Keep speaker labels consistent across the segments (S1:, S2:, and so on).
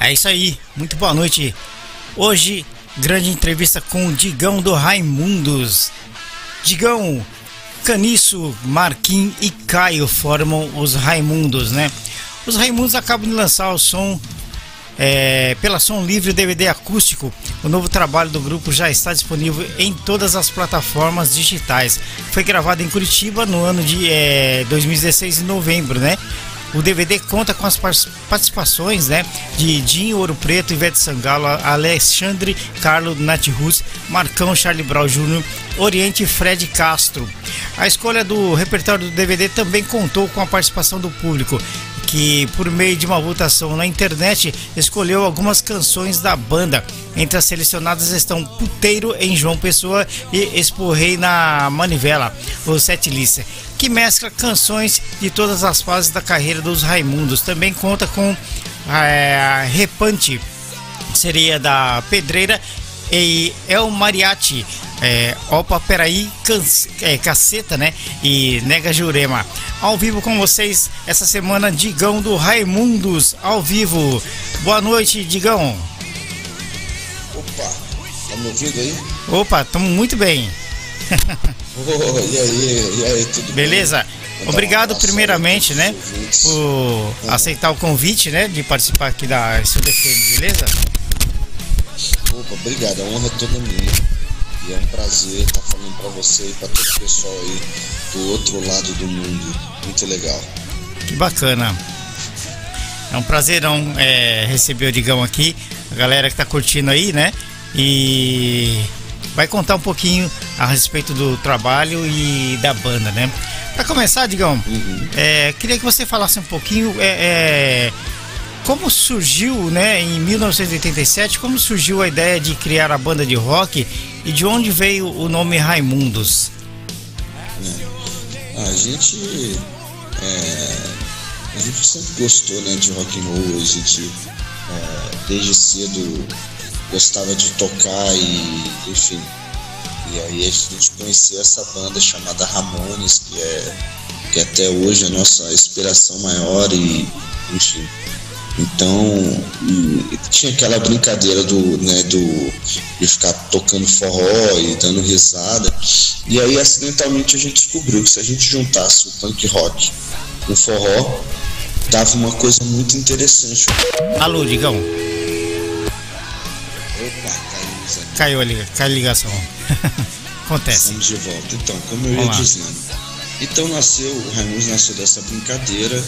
S1: É isso aí, muito boa noite. Hoje, grande entrevista com o Digão do Raimundos. Digão, Caniço, Marquinhos e Caio formam os Raimundos, né? Os Raimundos acabam de lançar o som é, pela Som Livre DVD acústico. O novo trabalho do grupo já está disponível em todas as plataformas digitais. Foi gravado em Curitiba no ano de é, 2016, em novembro, né? O DVD conta com as participações né, de Dinho Ouro Preto, Ivete Sangalo, Alexandre Carlos Natirus, Marcão Charlie Brown Jr., Oriente Fred Castro. A escolha do repertório do DVD também contou com a participação do público que, por meio de uma votação na internet, escolheu algumas canções da banda. Entre as selecionadas estão Puteiro em João Pessoa e Esporrei na Manivela, o setlist, que mescla canções de todas as fases da carreira dos Raimundos. Também conta com é, Repante, seria da Pedreira e El Mariachi, é, Opa Peraí, é, Caceta, né? E Nega Jurema. Ao vivo com vocês essa semana, Digão do Raimundos, ao vivo. Boa noite, Digão.
S2: Opa, tá me ouvindo aí?
S1: Opa, estamos muito bem.
S2: oh, e aí, e aí, tudo
S1: Beleza?
S2: bem?
S1: Obrigado primeiramente, né, por aceitar o convite, né, de participar aqui da SUDFM, beleza?
S2: Obrigado, a honra é toda minha. E é um prazer estar falando para você e para todo o pessoal aí do outro lado do mundo. Muito legal.
S1: Que bacana. É um prazerão é, receber o Digão aqui, a galera que tá curtindo aí, né? E vai contar um pouquinho a respeito do trabalho e da banda, né? Para começar, Digão,
S2: Uhum.
S1: é, queria que você falasse um pouquinho é, é, como surgiu, né, em 1987, como surgiu a ideia de criar a banda de rock e de onde veio o nome Raimundos?
S2: A gente. é, a gente sempre gostou né, de rock and roll, a gente é, desde cedo gostava de tocar e enfim. E aí a gente conheceu essa banda chamada Ramones, que é, que até hoje é a nossa inspiração maior e enfim. Então e tinha aquela brincadeira do, né, do de ficar tocando forró e dando risada. E aí acidentalmente a gente descobriu que se a gente juntasse o punk rock com o forró, dava uma coisa muito interessante.
S1: Alô, Digão,
S2: Opa, caímos aqui.
S1: caiu ali, caiu a ligação. Acontece.
S2: Estamos de volta. Então, como eu ia
S1: Vamos lá.
S2: dizendo. Então nasceu, o Raimundo nasceu dessa brincadeira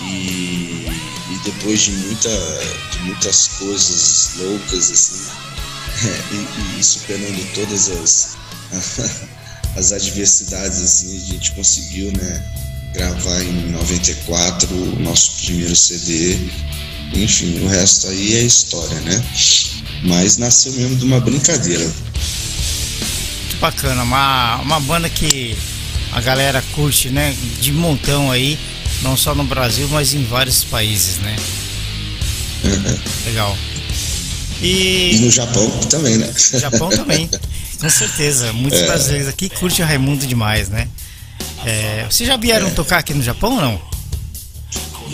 S2: e, e depois de, muita, de muitas coisas loucas assim, e, e superando todas as, as adversidades assim, a gente conseguiu né, gravar em 94 o nosso primeiro CD. Enfim, o resto aí é história, né? Mas nasceu mesmo de uma brincadeira.
S1: Muito bacana, uma, uma banda que a galera curte, né? De montão aí, não só no Brasil, mas em vários países, né? Legal.
S2: E
S1: E
S2: no Japão também, né?
S1: no Japão também, com certeza. Muitos brasileiros aqui curtem o Raimundo demais, né? É, vocês já vieram tocar aqui no Japão ou não?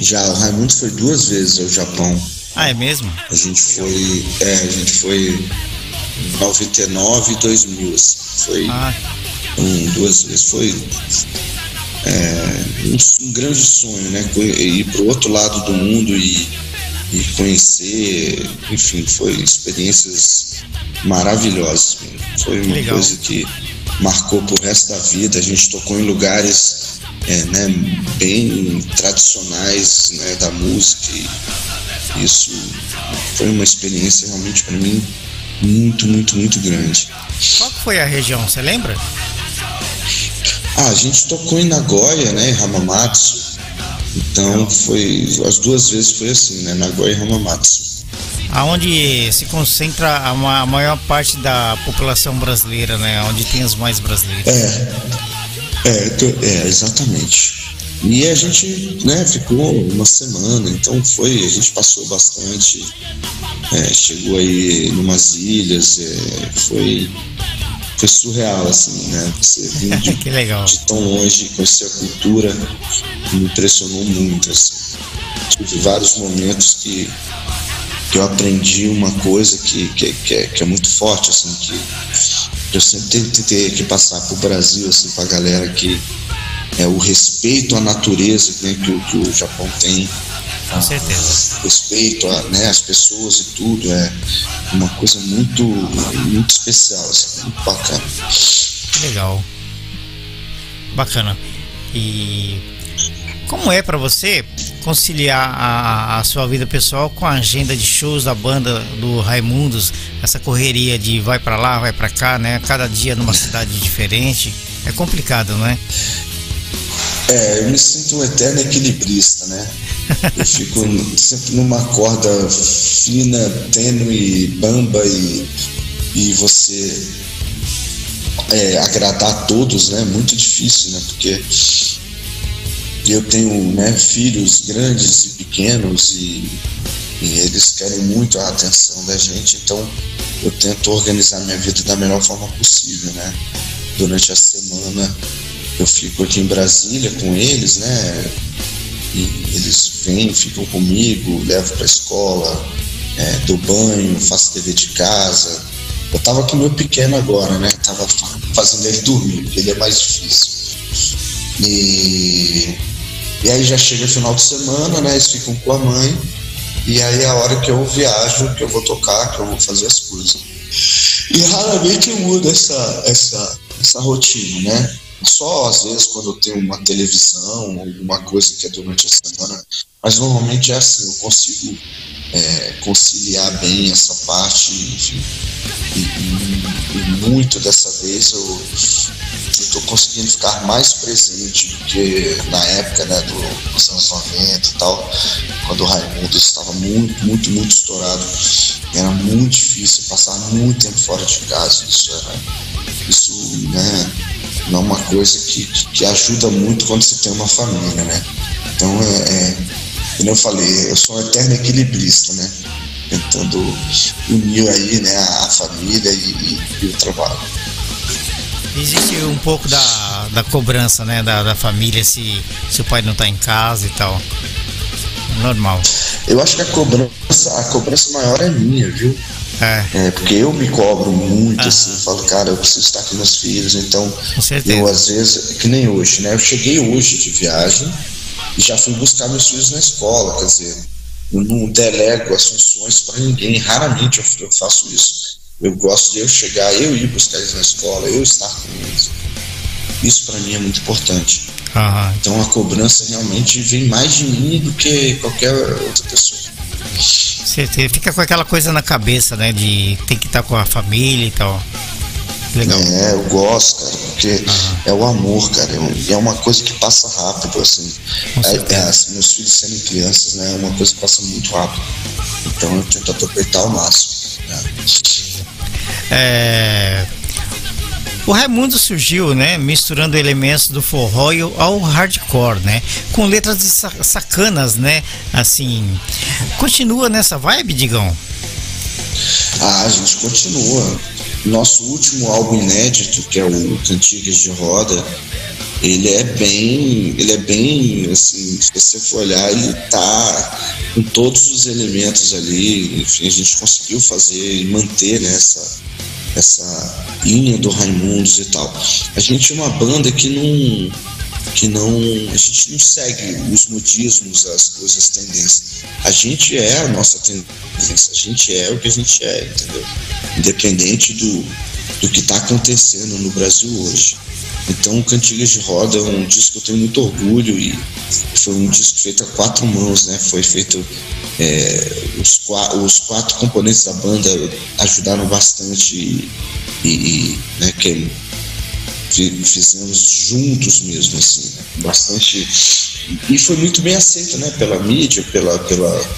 S2: Já o Raimundo foi duas vezes ao Japão.
S1: Ah, é mesmo?
S2: A gente foi. É, a gente foi em 99 e 2000. assim. Foi
S1: Ah,
S2: um, duas vezes. Foi é, um, um grande sonho, né? Ir para o outro lado do mundo e, e conhecer. Enfim, foi experiências maravilhosas. Foi uma
S1: Legal.
S2: coisa que marcou pro resto da vida. A gente tocou em lugares é, né, bem tradicionais né, da música. E isso foi uma experiência realmente para mim muito, muito, muito grande.
S1: qual foi a região, você lembra?
S2: Ah, a gente tocou em Nagoya, né, em Hamamatsu. Então foi as duas vezes foi assim, né, Nagoya e Hamamatsu.
S1: Aonde se concentra a, ma- a maior parte da população brasileira, né? Onde tem os mais brasileiros.
S2: É, é, é, exatamente. E a gente, né, ficou uma semana, então foi, a gente passou bastante, é, chegou aí numas ilhas, é, foi, foi surreal, assim, né, você vir de, de tão longe, conhecer a cultura, me impressionou muito, assim. Tive vários momentos que que eu aprendi uma coisa que, que, que, é, que é muito forte, assim, que eu sempre tentei que passar para o Brasil, assim, para a galera que é o respeito à natureza né, que, que o Japão tem.
S1: Com certeza.
S2: respeito a, né, às pessoas e tudo. É uma coisa muito, muito especial, assim, muito bacana.
S1: Legal. Bacana. E como é para você conciliar a, a, sua vida pessoal com a agenda de shows da banda do Raimundos, essa correria de vai para lá, vai para cá, né? Cada dia numa cidade diferente. É complicado, não é?
S2: É, eu me sinto um eterno equilibrista, né? Eu fico sempre numa corda fina, tênue, bamba e, e você é, agradar a todos, né? Muito difícil, né? Porque eu tenho né, filhos grandes e pequenos e, e eles querem muito a atenção da gente, então eu tento organizar minha vida da melhor forma possível, né? Durante a semana eu fico aqui em Brasília com eles, né? E eles vêm, ficam comigo, levo para escola, é, dou banho, faço TV de casa. Eu tava com meu pequeno agora, né? Tava fazendo ele dormir, porque ele é mais difícil. E, e aí já chega final de semana, né? Eles ficam com a mãe. E aí é a hora que eu viajo, que eu vou tocar, que eu vou fazer as coisas. E raramente eu mudo essa, essa, essa rotina, né? Só às vezes quando eu tenho uma televisão, alguma coisa que é durante a semana, mas normalmente é assim, eu consigo é, conciliar bem essa parte. E, e, e muito dessa vez eu estou conseguindo ficar mais presente do que na época né, do, dos anos 90 e tal, quando o Raimundo estava muito, muito, muito estourado. Era muito difícil passar muito tempo fora de casa. Isso era. Isso, né? não é uma coisa que, que ajuda muito quando se tem uma família, né? Então, é, é, como eu falei, eu sou um eterno equilibrista, né? Tentando unir aí, né, a família e, e, o trabalho.
S1: Existe um pouco da, da cobrança, né, da, da família se, se o pai não está em casa e tal. Normal.
S2: Eu acho que a cobrança, a cobrança maior é minha, viu? É. é. porque eu me cobro muito, ah. assim, falo, cara, eu preciso estar com meus filhos, então eu às vezes, que nem hoje, né? Eu cheguei hoje de viagem já fui buscar meus filhos na escola, quer dizer, eu não delego as funções para ninguém, raramente eu, eu, faço isso. Eu gosto de eu chegar, eu ir buscar eles na escola, eu estar com eles. Isso para mim é muito importante.
S1: Aham.
S2: Então a cobrança realmente vem mais de mim do que qualquer outra pessoa.
S1: Certeza. Fica com aquela coisa na cabeça, né? De ter que estar com a família e tal.
S2: Legal. É, eu gosto, cara, porque é o amor, cara. É, é uma coisa que passa rápido, assim. É, é, assim, meus filhos sendo crianças, né? É uma coisa que passa muito rápido. Então eu tento aproveitar ao máximo. Né?
S1: É, o Raimundo surgiu, né, misturando elementos do forró ao hardcore, né, com letras sacanas, né, assim. Continua nessa vibe, Digão?
S2: Ah, a gente continua. Nosso último álbum inédito, que é o Cantigas de Roda, ele é bem, ele é bem, assim, se você for olhar, ele tá com todos os elementos ali, enfim, a gente conseguiu fazer e manter né, essa linha do Raimundos e tal. A gente é uma banda que não que não a gente não segue os modismos, as coisas, as tendências. A gente é a nossa tendência, a gente é o que a gente é, entendeu? Independente do, do que está acontecendo no Brasil hoje. Então, Cantigas de Roda é um disco que eu tenho muito orgulho e foi um disco feito a quatro mãos, né? Foi feito é, os, os, quatro componentes da banda ajudaram bastante e, e né, que fizemos juntos mesmo assim, né? bastante e foi muito bem aceito, né? Pela mídia, pela, pela,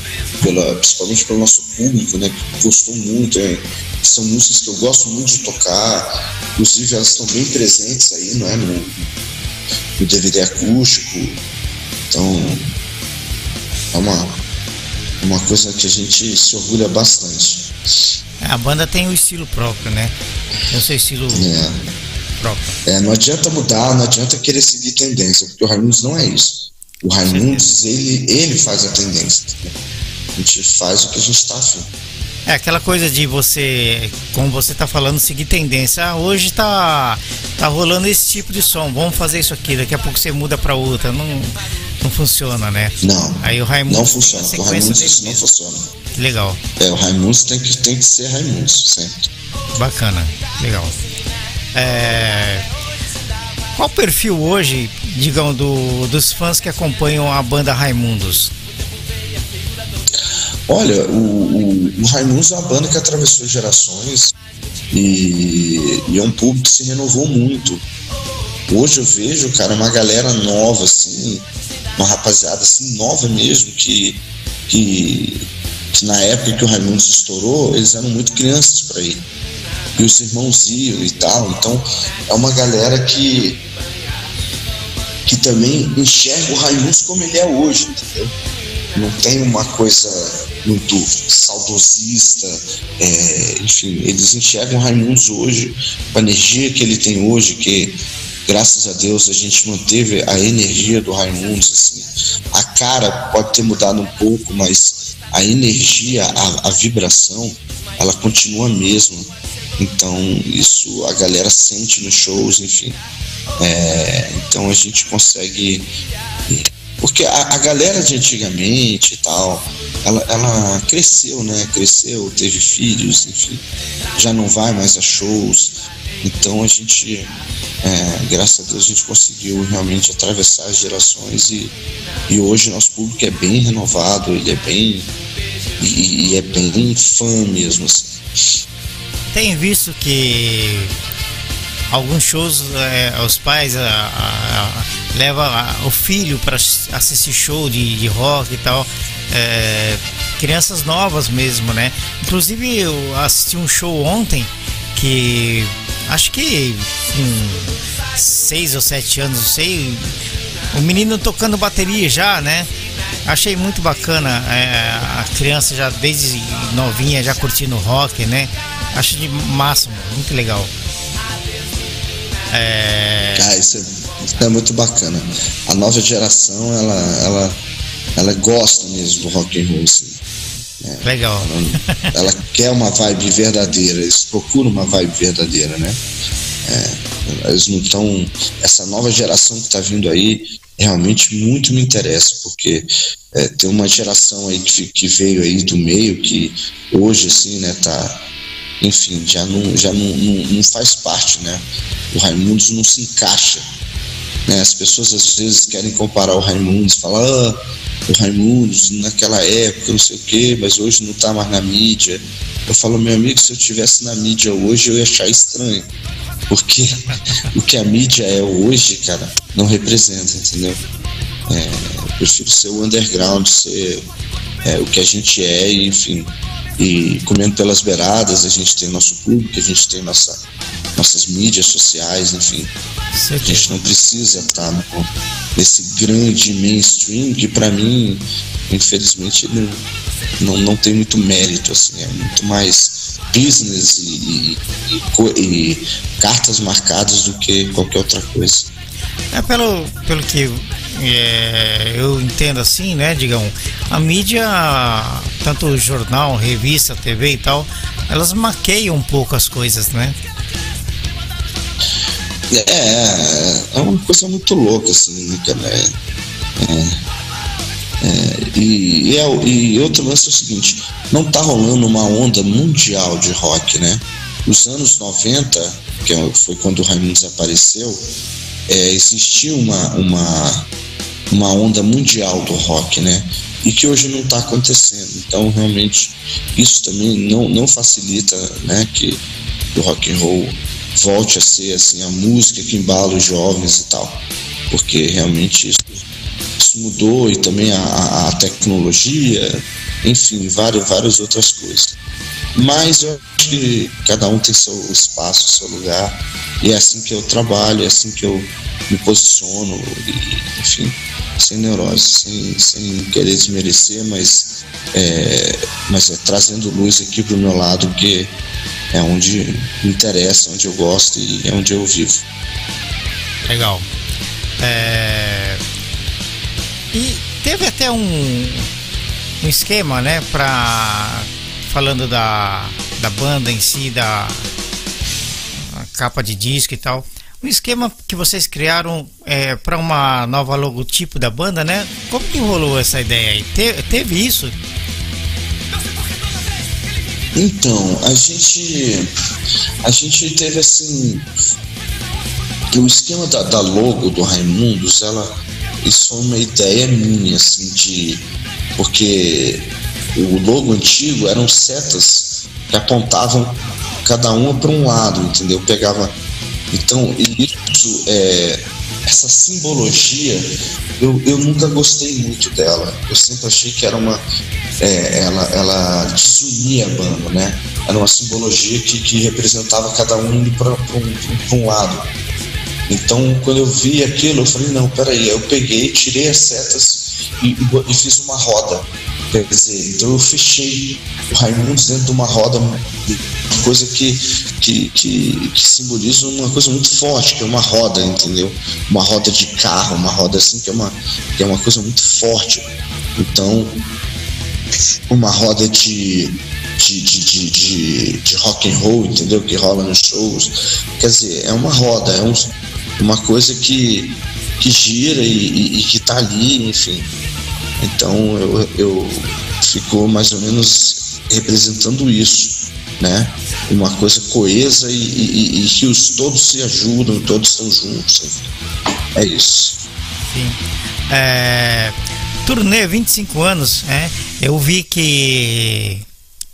S2: pela principalmente pelo nosso público, né? Que gostou muito. Né? São músicas que eu gosto muito de tocar, inclusive elas estão bem presentes aí, não é? No, no DVD acústico. Então é uma, uma coisa que a gente se orgulha bastante.
S1: A banda tem o estilo próprio, né? Tem o seu estilo
S2: é. É, não adianta mudar, não adianta querer seguir tendência, porque o Raimundos não é isso. O Raimundos, ele, ele faz a tendência. A gente faz o que a gente está afim.
S1: É aquela coisa de você, como você está falando, seguir tendência. Ah, hoje tá, tá rolando esse tipo de som, vamos fazer isso aqui, daqui a pouco você muda para outra. Não, não funciona, né?
S2: Não.
S1: Aí o Raimundo.
S2: Não funciona. O Raimundo isso não funciona.
S1: Que legal.
S2: É, o Raimundo tem que, tem que ser Raimundo, sempre.
S1: Bacana, legal. É... Qual o perfil hoje, digam, do, dos fãs que acompanham a banda Raimundos?
S2: Olha, o, o, o Raimundos é uma banda que atravessou gerações e, e é um público que se renovou muito. Hoje eu vejo, cara, uma galera nova, assim, uma rapaziada assim, nova mesmo, que, que, que na época que o Raimundos estourou, eles eram muito crianças para ir. E os irmãos iam e tal. Então é uma galera que que também enxerga o Raimundos como ele é hoje, entendeu? Não tem uma coisa muito saudosista, é, enfim, eles enxergam o Raimundos hoje, com a energia que ele tem hoje, que graças a Deus a gente manteve a energia do Raimundos, assim. A cara pode ter mudado um pouco, mas a energia, a, a vibração, ela continua a mesma. Então, isso a galera sente nos shows, enfim. É, então a gente consegue. Porque a, a, galera de antigamente e tal, ela, ela cresceu, né? Cresceu, teve filhos, enfim, já não vai mais a shows. Então a gente é, graças a Deus a gente conseguiu realmente atravessar as gerações e, e hoje nosso público é bem renovado, ele é bem e, e é bem fã mesmo. Assim.
S1: Tem visto que alguns shows é, os pais a, a, a, leva o filho para assistir show de, de rock e tal. É, crianças novas mesmo, né? Inclusive eu assisti um show ontem que acho que com seis ou sete anos, não sei, o menino tocando bateria já, né? Achei muito bacana é, a criança já desde novinha já curtindo rock, né? Acho de máximo, muito legal.
S2: É... Ah, isso é, isso é muito bacana. A nova geração, ela, ela, ela gosta mesmo do rock and roll. Assim.
S1: É, Legal.
S2: Ela, ela, quer uma vibe verdadeira, eles procuram uma vibe verdadeira, né? É, eles não estão. Essa nova geração que está vindo aí realmente muito me interessa, porque é, tem uma geração aí que, que veio aí do meio que hoje, assim, né, tá. Enfim, já não, já não, não, não faz parte, né? O Raimundos não se encaixa. Né? As pessoas às vezes querem comparar o Raimundos, falar, ah, o Raimundos naquela época, não sei o quê, mas hoje não está mais na mídia. Eu falo, meu amigo, se eu tivesse na mídia hoje, eu ia achar estranho. Porque o que a mídia é hoje, cara, não representa, entendeu? É, eu prefiro ser o underground, ser é, o que a gente é, e, enfim. E comendo pelas beiradas, a gente tem nosso público, a gente tem nossa, nossas mídias sociais, enfim. A gente não precisa estar no, nesse grande mainstream que para mim, infelizmente, não, não, não tem muito mérito, assim, é muito mais business e, e, e, e cartas marcadas do que qualquer outra coisa.
S1: É pelo, pelo que é, eu entendo assim, né, digam, a mídia, tanto jornal, revista, TV e tal, elas maqueiam um pouco as coisas, né?
S2: É, é uma coisa muito louca, assim, né, cara? É, é, é, e, e, é, e outro lance é o seguinte, não tá rolando uma onda mundial de rock, né? Nos anos 90, que é, foi quando o Raimundo desapareceu, é, existia uma, uma, uma onda mundial do rock, né? E que hoje não está acontecendo. Então, realmente, isso também não, não facilita né, que o rock and roll volte a ser assim a música que embala os jovens e tal, porque realmente isso, isso mudou e também a, a tecnologia, enfim, várias, várias outras coisas. Mas eu acho que cada um tem seu espaço, seu lugar, e é assim que eu trabalho, é assim que eu me posiciono, e, enfim, sem neurose, sem, sem querer desmerecer, mas é, mas é trazendo luz aqui para o meu lado, que é onde me interessa, onde eu gosto e é onde eu vivo.
S1: Legal. É... E teve até um, um esquema, né, pra. Falando da, da banda em si, da capa de disco e tal. Um esquema que vocês criaram é, para uma nova logotipo da banda, né? Como que rolou essa ideia aí? Te, teve isso?
S2: Então, a gente a gente teve assim o esquema da, da logo do Raimundos, ela isso foi uma ideia minha assim de porque o logo antigo eram setas que apontavam cada uma para um lado, entendeu? Pegava então isso é essa simbologia eu, eu nunca gostei muito dela. Eu sempre achei que era uma é, ela, ela desunia a banda, né? Era uma simbologia que, que representava cada um para um, um lado. Então, quando eu vi aquilo, eu falei: não, peraí. Eu peguei, tirei as setas e, e, fiz uma roda. Quer dizer, então eu fechei o Raimundo dentro de uma roda, coisa que, que, que, que, simboliza uma coisa muito forte, que é uma roda, entendeu? Uma roda de carro, uma roda assim, que é uma, que é uma coisa muito forte. Então, uma roda de, de, de, de, de, rock and roll, entendeu? Que rola nos shows. Quer dizer, é uma roda, é um, uma coisa que, que gira e, e, e que está ali, enfim. Então eu, eu ficou mais ou menos representando isso, né? Uma coisa coesa e, e, e que os todos se ajudam, todos estão juntos. É isso.
S1: Sim. É, turnê 25 anos, né? Eu vi que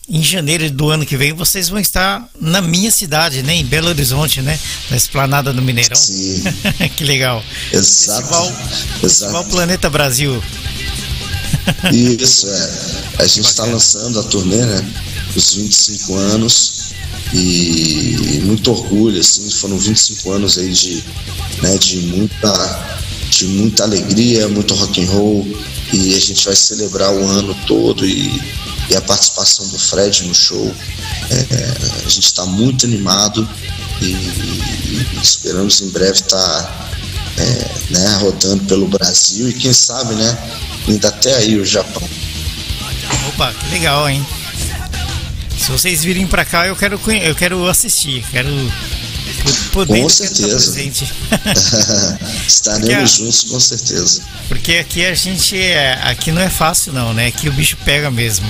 S1: em janeiro do ano que vem vocês vão estar na minha cidade, né? Em Belo Horizonte, né? Na Esplanada do Mineirão.
S2: Sim.
S1: que legal.
S2: Exato.
S1: Festival,
S2: Exato.
S1: Festival Planeta Brasil.
S2: Isso, é. A gente está lançando a turnê, né? Os 25 anos. E muito orgulho, assim, foram 25 anos aí de, né, de muita de muita alegria, muito rock and roll, e a gente vai celebrar o ano todo e, e a participação do Fred no show. É, a gente está muito animado e, e, esperamos em breve estar tá, é, né, rodando pelo Brasil e quem sabe, né, indo até aí o Japão.
S1: Opa, que legal, hein? Se vocês virem para cá, eu quero eu quero assistir, quero
S2: poder com certeza. Estaremos juntos com certeza.
S1: Porque aqui a gente é, aqui não é fácil não, né? Aqui o bicho pega mesmo.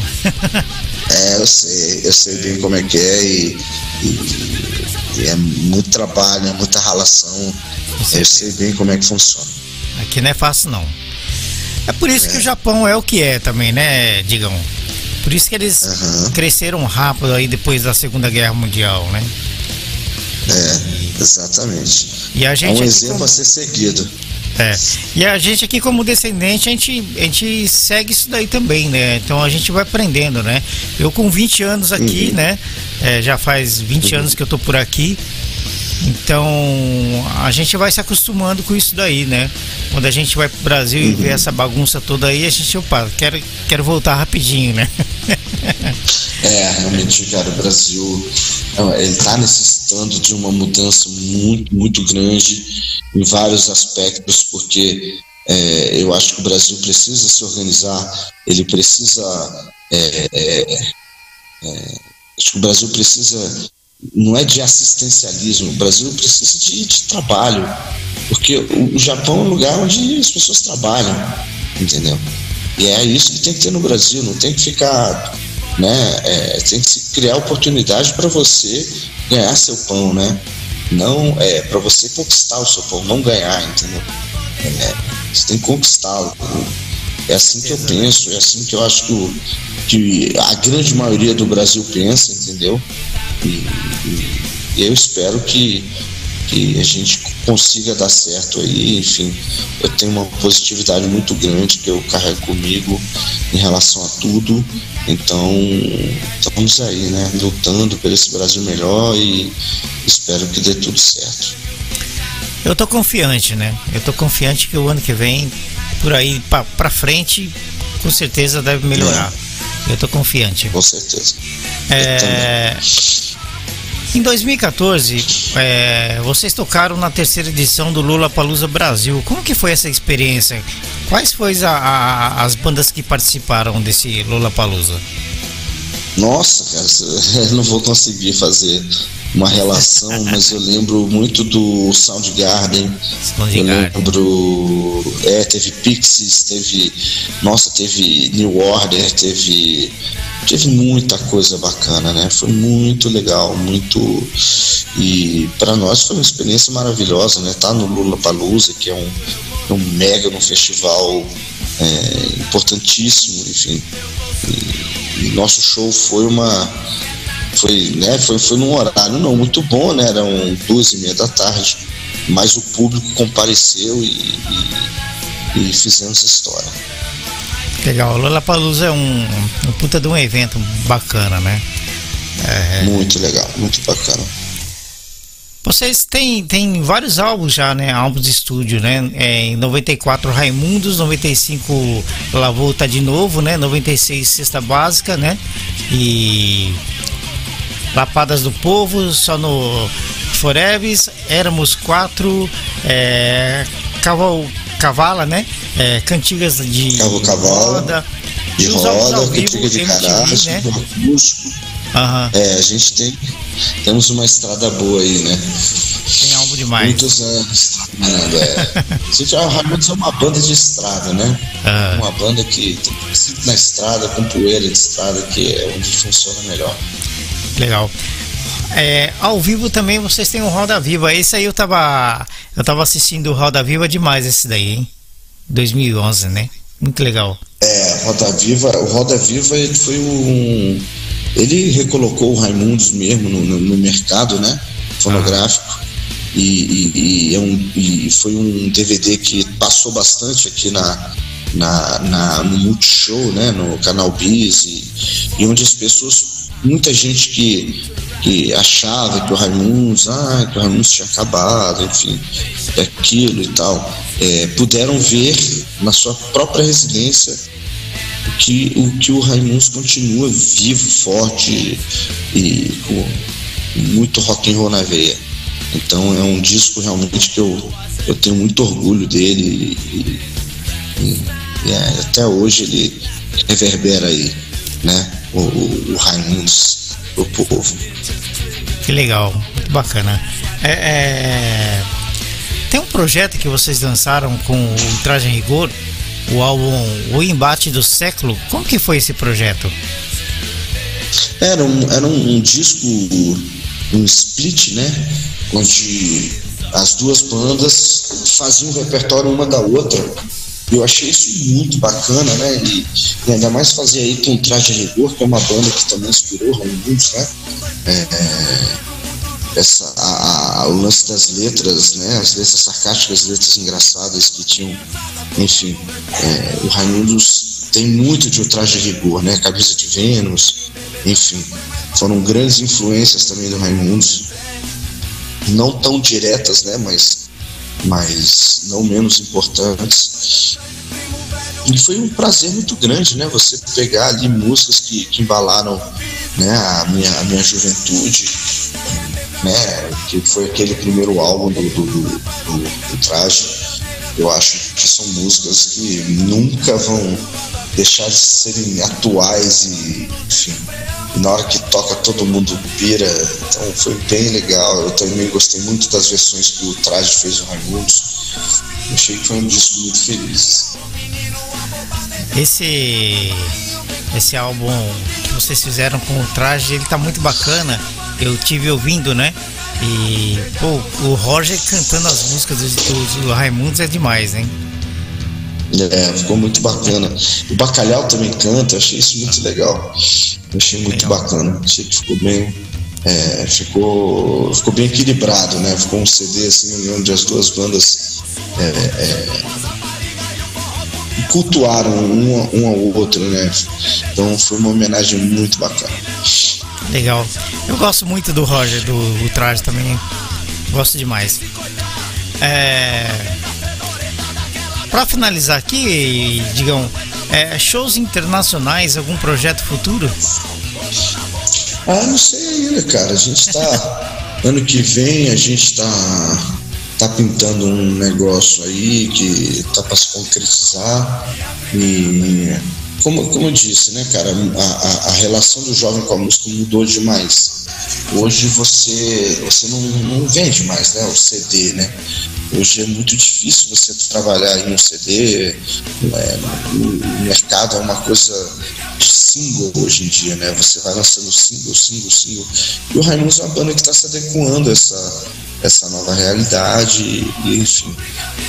S2: é, eu sei, eu sei bem como é que é e, e, e é muito trabalho, é muita ralação. Eu sei bem como é que funciona.
S1: Aqui não é fácil não. É por isso é. que o Japão é o que é também, né, Digão? Por isso que eles uhum. cresceram rápido aí depois da Segunda Guerra Mundial, né?
S2: É, exatamente.
S1: E a gente
S2: é um exemplo como... a ser seguido.
S1: É. E a gente aqui como descendente, a gente, a gente segue isso daí também, né? Então a gente vai aprendendo, né? Eu com 20 anos aqui, uhum. né? É, já faz 20 uhum. anos que eu tô por aqui. Então a gente vai se acostumando com isso daí, né? Quando a gente vai pro Brasil uhum. e vê uhum. essa bagunça toda aí, a gente, opa, quero, quero voltar rapidinho, né?
S2: é, realmente, cara, o Brasil ele está necessitando de uma mudança muito, muito grande em vários aspectos, porque é, eu acho que o Brasil precisa se organizar, ele precisa. É, é, é acho que o Brasil precisa não é de assistencialismo, o Brasil precisa de, de trabalho, porque o, o, Japão é um lugar onde as pessoas trabalham, entendeu? E é isso que tem que ter no Brasil, não tem que ficar, né? É, tem que criar oportunidade para você ganhar seu pão, né? Não é para você conquistar o seu pão, não ganhar, entendeu? É, você tem que conquistá-lo. É assim que eu penso, é assim que eu acho que, que a grande maioria do Brasil pensa, entendeu? E, e eu espero que, que a gente consiga dar certo aí. Enfim, eu tenho uma positividade muito grande que eu carrego comigo em relação a tudo. Então, estamos aí, né? Lutando por esse Brasil melhor e espero que dê tudo certo.
S1: Eu tô confiante, né? Eu tô confiante que o ano que vem, por aí para frente, com certeza deve melhorar. É. Eu tô confiante.
S2: Com certeza.
S1: É... Em 2014, é, vocês tocaram na terceira edição do Lula Palusa Brasil. Como que foi essa experiência? Quais foram as bandas que participaram desse Lollapalooza?
S2: Nossa, cara, eu não vou conseguir fazer uma relação, mas eu lembro muito do Soundgarden. Soundgarden. Eu lembro. É, teve Pixies, teve. Nossa, teve New Order, teve. Teve muita coisa bacana, né? Foi muito legal, muito. E para nós foi uma experiência maravilhosa, né? Tá no Lula Palusa, que é um, um mega um festival é, importantíssimo, enfim. E, e nosso show foi uma foi, né, foi, foi num horário não muito bom, né? Eram duas e meia da tarde, mas o público compareceu e, e, e fizemos história.
S1: Legal, o Lollapalooza é um, um puta de um evento bacana, né?
S2: É... Muito legal, muito bacana.
S1: Vocês têm, têm vários álbuns já, né? Álbuns de estúdio, né? É, em 94 Raimundos, 95 La Volta de novo, né? 96 Cesta Básica, né? E Lapadas do Povo, só no Foreves, éramos quatro, é, caval, cavala, né? É, cantigas de
S2: Cavo, roda, de roda, ao vivo, cantiga de garagem, né? Uhum. É, a gente tem temos uma estrada boa aí, né?
S1: Tem algo demais.
S2: Muitos anos trabalhando, é. a gente, a Raimundos é uma banda de estrada, né? Uhum. Uma banda que tem na estrada, com poeira de estrada, que é onde funciona melhor.
S1: Legal. É, ao vivo também vocês têm o Roda Viva. Esse aí eu tava, eu tava assistindo o Roda Viva demais esse daí, hein? 2011, né? Muito legal.
S2: É, Roda Viva, o Roda Viva ele foi um ele recolocou o Raimundos mesmo no, no, no mercado, né? Fonográfico. Ah. E, e, e, é um, e foi um DVD que passou bastante aqui na, na, na, no Multishow, né, no canal Bis, e, e onde as pessoas muita gente que, que achava que o Raimundos, ah, que o Raimundos tinha acabado, enfim, aquilo e tal, é, puderam ver na sua própria residência que o que o Raimundos continua vivo, forte e com muito rock and roll na veia. Então é um disco realmente que eu, eu tenho muito orgulho dele e, e, e é, até hoje ele reverbera aí, né? o, o Raimundos o povo.
S1: Que legal, muito bacana. É, é... Tem um projeto que vocês lançaram com o Traje Rigor, o álbum O Embate do Século. Como que foi esse projeto?
S2: Era um, era um, um disco, um split, né? Onde as duas bandas faziam um repertório uma da outra eu achei isso muito bacana, né? E, e ainda mais fazer aí com Traje Rigor, que é uma banda que também inspirou Raimundos, né? É, é, essa, a, a, o lance das letras, né? As letras sarcásticas, as letras engraçadas que tinham, enfim, é, o Raimundos tem muito de o Traje Rigor, né? Cabeça de Vênus, enfim, foram grandes influências também do Raimundos, não tão diretas, né? Mas mas não menos importantes. E foi um prazer muito grande, né? Você pegar ali músicas que, que embalaram né, a, minha, a minha juventude, né? Que foi aquele primeiro álbum do, do, do, do, do Traje. Eu acho que são músicas que nunca vão deixar de serem atuais e, enfim, na hora que toca todo mundo pira. Então foi bem legal. Eu também gostei muito das versões que o Traje fez no Raimundos. Achei que foi um disco muito feliz.
S1: Esse esse álbum que vocês fizeram com o Traje, ele tá muito bacana. Eu tive ouvindo, né? E pô, o Roger cantando as músicas do, do, do Raimundos é demais, hein?
S2: É, ficou muito bacana. O Bacalhau também canta, achei isso muito legal. Achei muito legal. bacana. Achei que ficou bem. É, ficou, ficou bem equilibrado, né? Ficou um CD assim, onde as duas bandas é, é, cultuaram um, um ao outro, né? Então foi uma homenagem muito bacana.
S1: Legal. Eu gosto muito do Roger, do, do traje também. Gosto demais. É, para finalizar aqui, digam, é, shows internacionais, algum projeto futuro?
S2: Ah, não sei ainda, cara. A gente tá. ano que vem a gente tá tá pintando um negócio aí que tá para se concretizar e como, como eu disse, né, cara, a, a, a, relação do jovem com a música mudou demais. Hoje você, você não, não vende mais né, o CD, né? Hoje é muito difícil você trabalhar em um CD, é, o mercado é uma coisa de single hoje em dia, né? Você vai lançando single, single, single. E o Raimundo é uma banda que está se adequando a essa, essa nova realidade, e, enfim.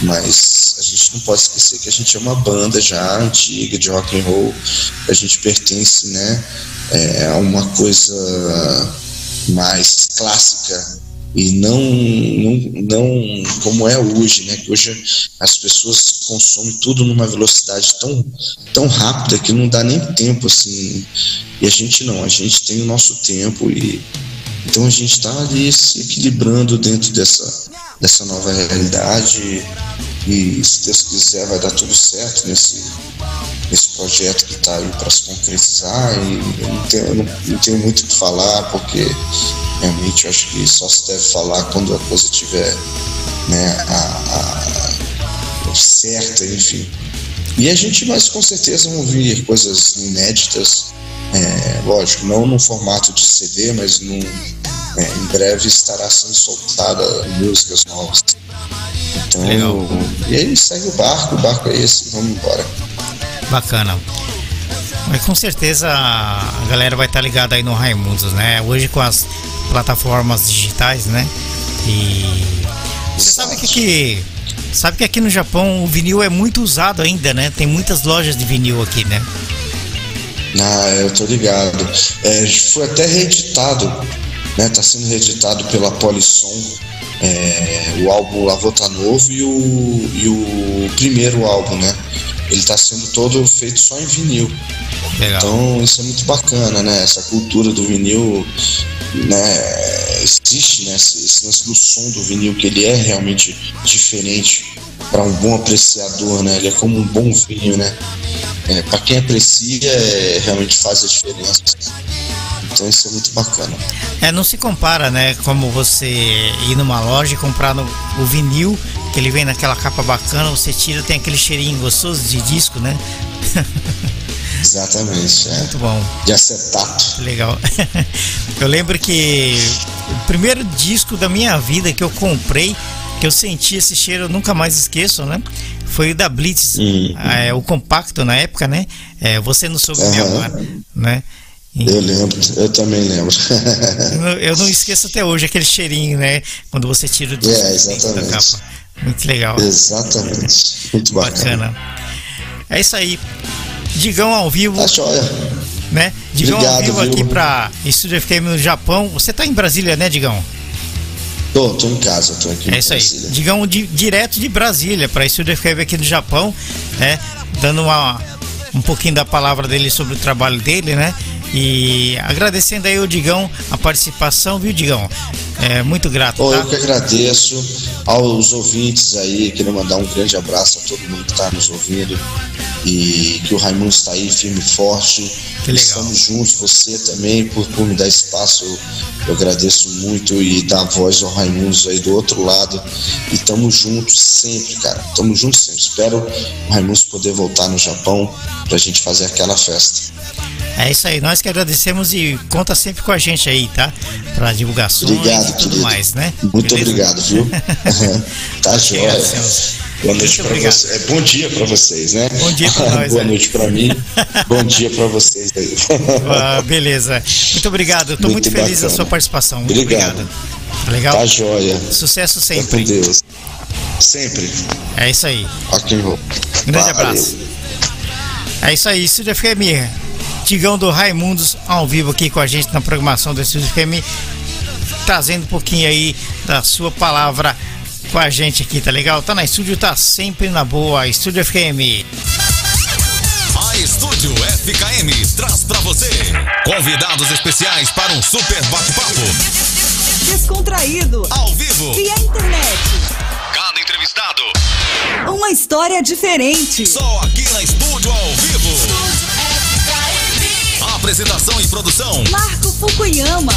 S2: Mas a gente não pode esquecer que a gente é uma banda já antiga de rock and roll, a gente pertence, né, é, a uma coisa mais clássica e não, não, não como é hoje, né? Que hoje as pessoas consomem tudo numa velocidade tão, tão rápida que não dá nem tempo assim. E a gente não, a gente tem o nosso tempo e então a gente está ali se equilibrando dentro dessa, dessa nova realidade. E se Deus quiser vai dar tudo certo nesse, nesse projeto que está aí para se concretizar. E eu não tenho, eu não, não tenho muito o que falar porque realmente eu acho que só se deve falar quando a coisa tiver né, a, a, certa, enfim. E a gente mais com certeza vão ouvir coisas inéditas, é, lógico, não no formato de CD, mas num, é, em breve estará sendo soltada músicas novas. Então, Legal. e aí segue o barco, o barco é esse, vamos embora.
S1: Bacana. Mas com certeza a galera vai estar tá ligada aí no Raimundos, né? Hoje com as plataformas digitais, né? E você sabe que aqui, sabe que aqui no Japão o vinil é muito usado ainda, né? Tem muitas lojas de vinil aqui, né?
S2: Ah, eu tô ligado. É, foi até reeditado, né? Tá sendo reeditado pela Polisson é, o álbum Lavô tá novo e o, e o primeiro álbum, né? Ele tá sendo todo feito só em vinil. Legal. Então isso é muito bacana, né? Essa cultura do vinil, né? Existe, né? Esse, esse lance do som do vinil, que ele é realmente diferente para um bom apreciador, né? Ele é como um bom vinho, né? É, para quem aprecia, é, realmente faz a diferença. Então isso é muito bacana.
S1: É, não se compara, né? Como você ir numa loja e comprar no, o vinil, que ele vem naquela capa bacana, você tira, tem aquele cheirinho gostoso de disco, né?
S2: Exatamente. É.
S1: Muito bom.
S2: De acetato.
S1: Legal. Eu lembro que o primeiro disco da minha vida que eu comprei, que eu senti esse cheiro, eu nunca mais esqueço, né? Foi o da Blitz, uhum. é, o compacto na época, né? É, você não soube uhum. me amar, né?
S2: Eu lembro, eu também lembro.
S1: eu, não, esqueço até hoje aquele cheirinho, né? Quando você tira o
S2: disco é, exatamente. da capa.
S1: Muito legal.
S2: Exatamente. Muito bacana. bacana.
S1: É isso aí. Digão ao vivo.
S2: Tá joia.
S1: Né? Digão Obrigado, ao vivo viu? aqui para Estúdio FKM no Japão. Você tá em Brasília, né, Digão?
S2: Tô, tô em casa, tô aqui.
S1: É isso aí. De, direto de Brasília para Estúdio FKM aqui no Japão, né? Dando uma, um pouquinho da palavra dele sobre o trabalho dele, né? E agradecendo aí o Digão a participação, viu, Digão? É muito grato.
S2: Oh, tá? Eu que agradeço aos ouvintes aí, quero mandar um grande abraço a todo mundo que está nos ouvindo e que o Raimundo está aí firme e forte. Que legal. Estamos juntos, você também, por, por me dar espaço, eu, eu agradeço muito e dar voz ao Raimundo aí do outro lado. E estamos juntos sempre, cara. Estamos juntos sempre. Espero o Raimundo poder voltar no Japão para a gente fazer aquela festa.
S1: É isso aí, nós que agradecemos e conta sempre com a gente aí, tá? Para divulgações
S2: obrigado,
S1: e tudo
S2: querido.
S1: mais, né?
S2: Muito Beleza? obrigado, viu? tá jóia. Boa noite para vocês. É, bom dia para vocês, né?
S1: Bom dia para nós.
S2: Boa noite para mim. bom dia para vocês aí.
S1: ah, beleza. Muito obrigado. Estou muito, muito, feliz da sua participação. Muito obrigado. obrigado. Tá legal?
S2: Tá jóia.
S1: Sucesso sempre.
S2: com Deus. Sempre.
S1: É isso aí.
S2: Aqui vou.
S1: Grande Valeu. abraço. É isso aí, Estúdio FM. Tigão do Raimundos ao vivo aqui com a gente na programação do Estúdio FM, trazendo um pouquinho aí da sua palavra com a gente aqui, tá legal? Tá na estúdio, tá sempre na boa. Estúdio FM.
S3: A Estúdio FKM traz para você convidados especiais para um super bate-papo.
S4: Descontraído.
S3: Ao vivo.
S4: Via internet.
S3: Cada entrevistado.
S4: Uma história diferente.
S3: Só aqui na Estúdio ao vivo. Apresentação e produção:
S4: Marco Fukuyama.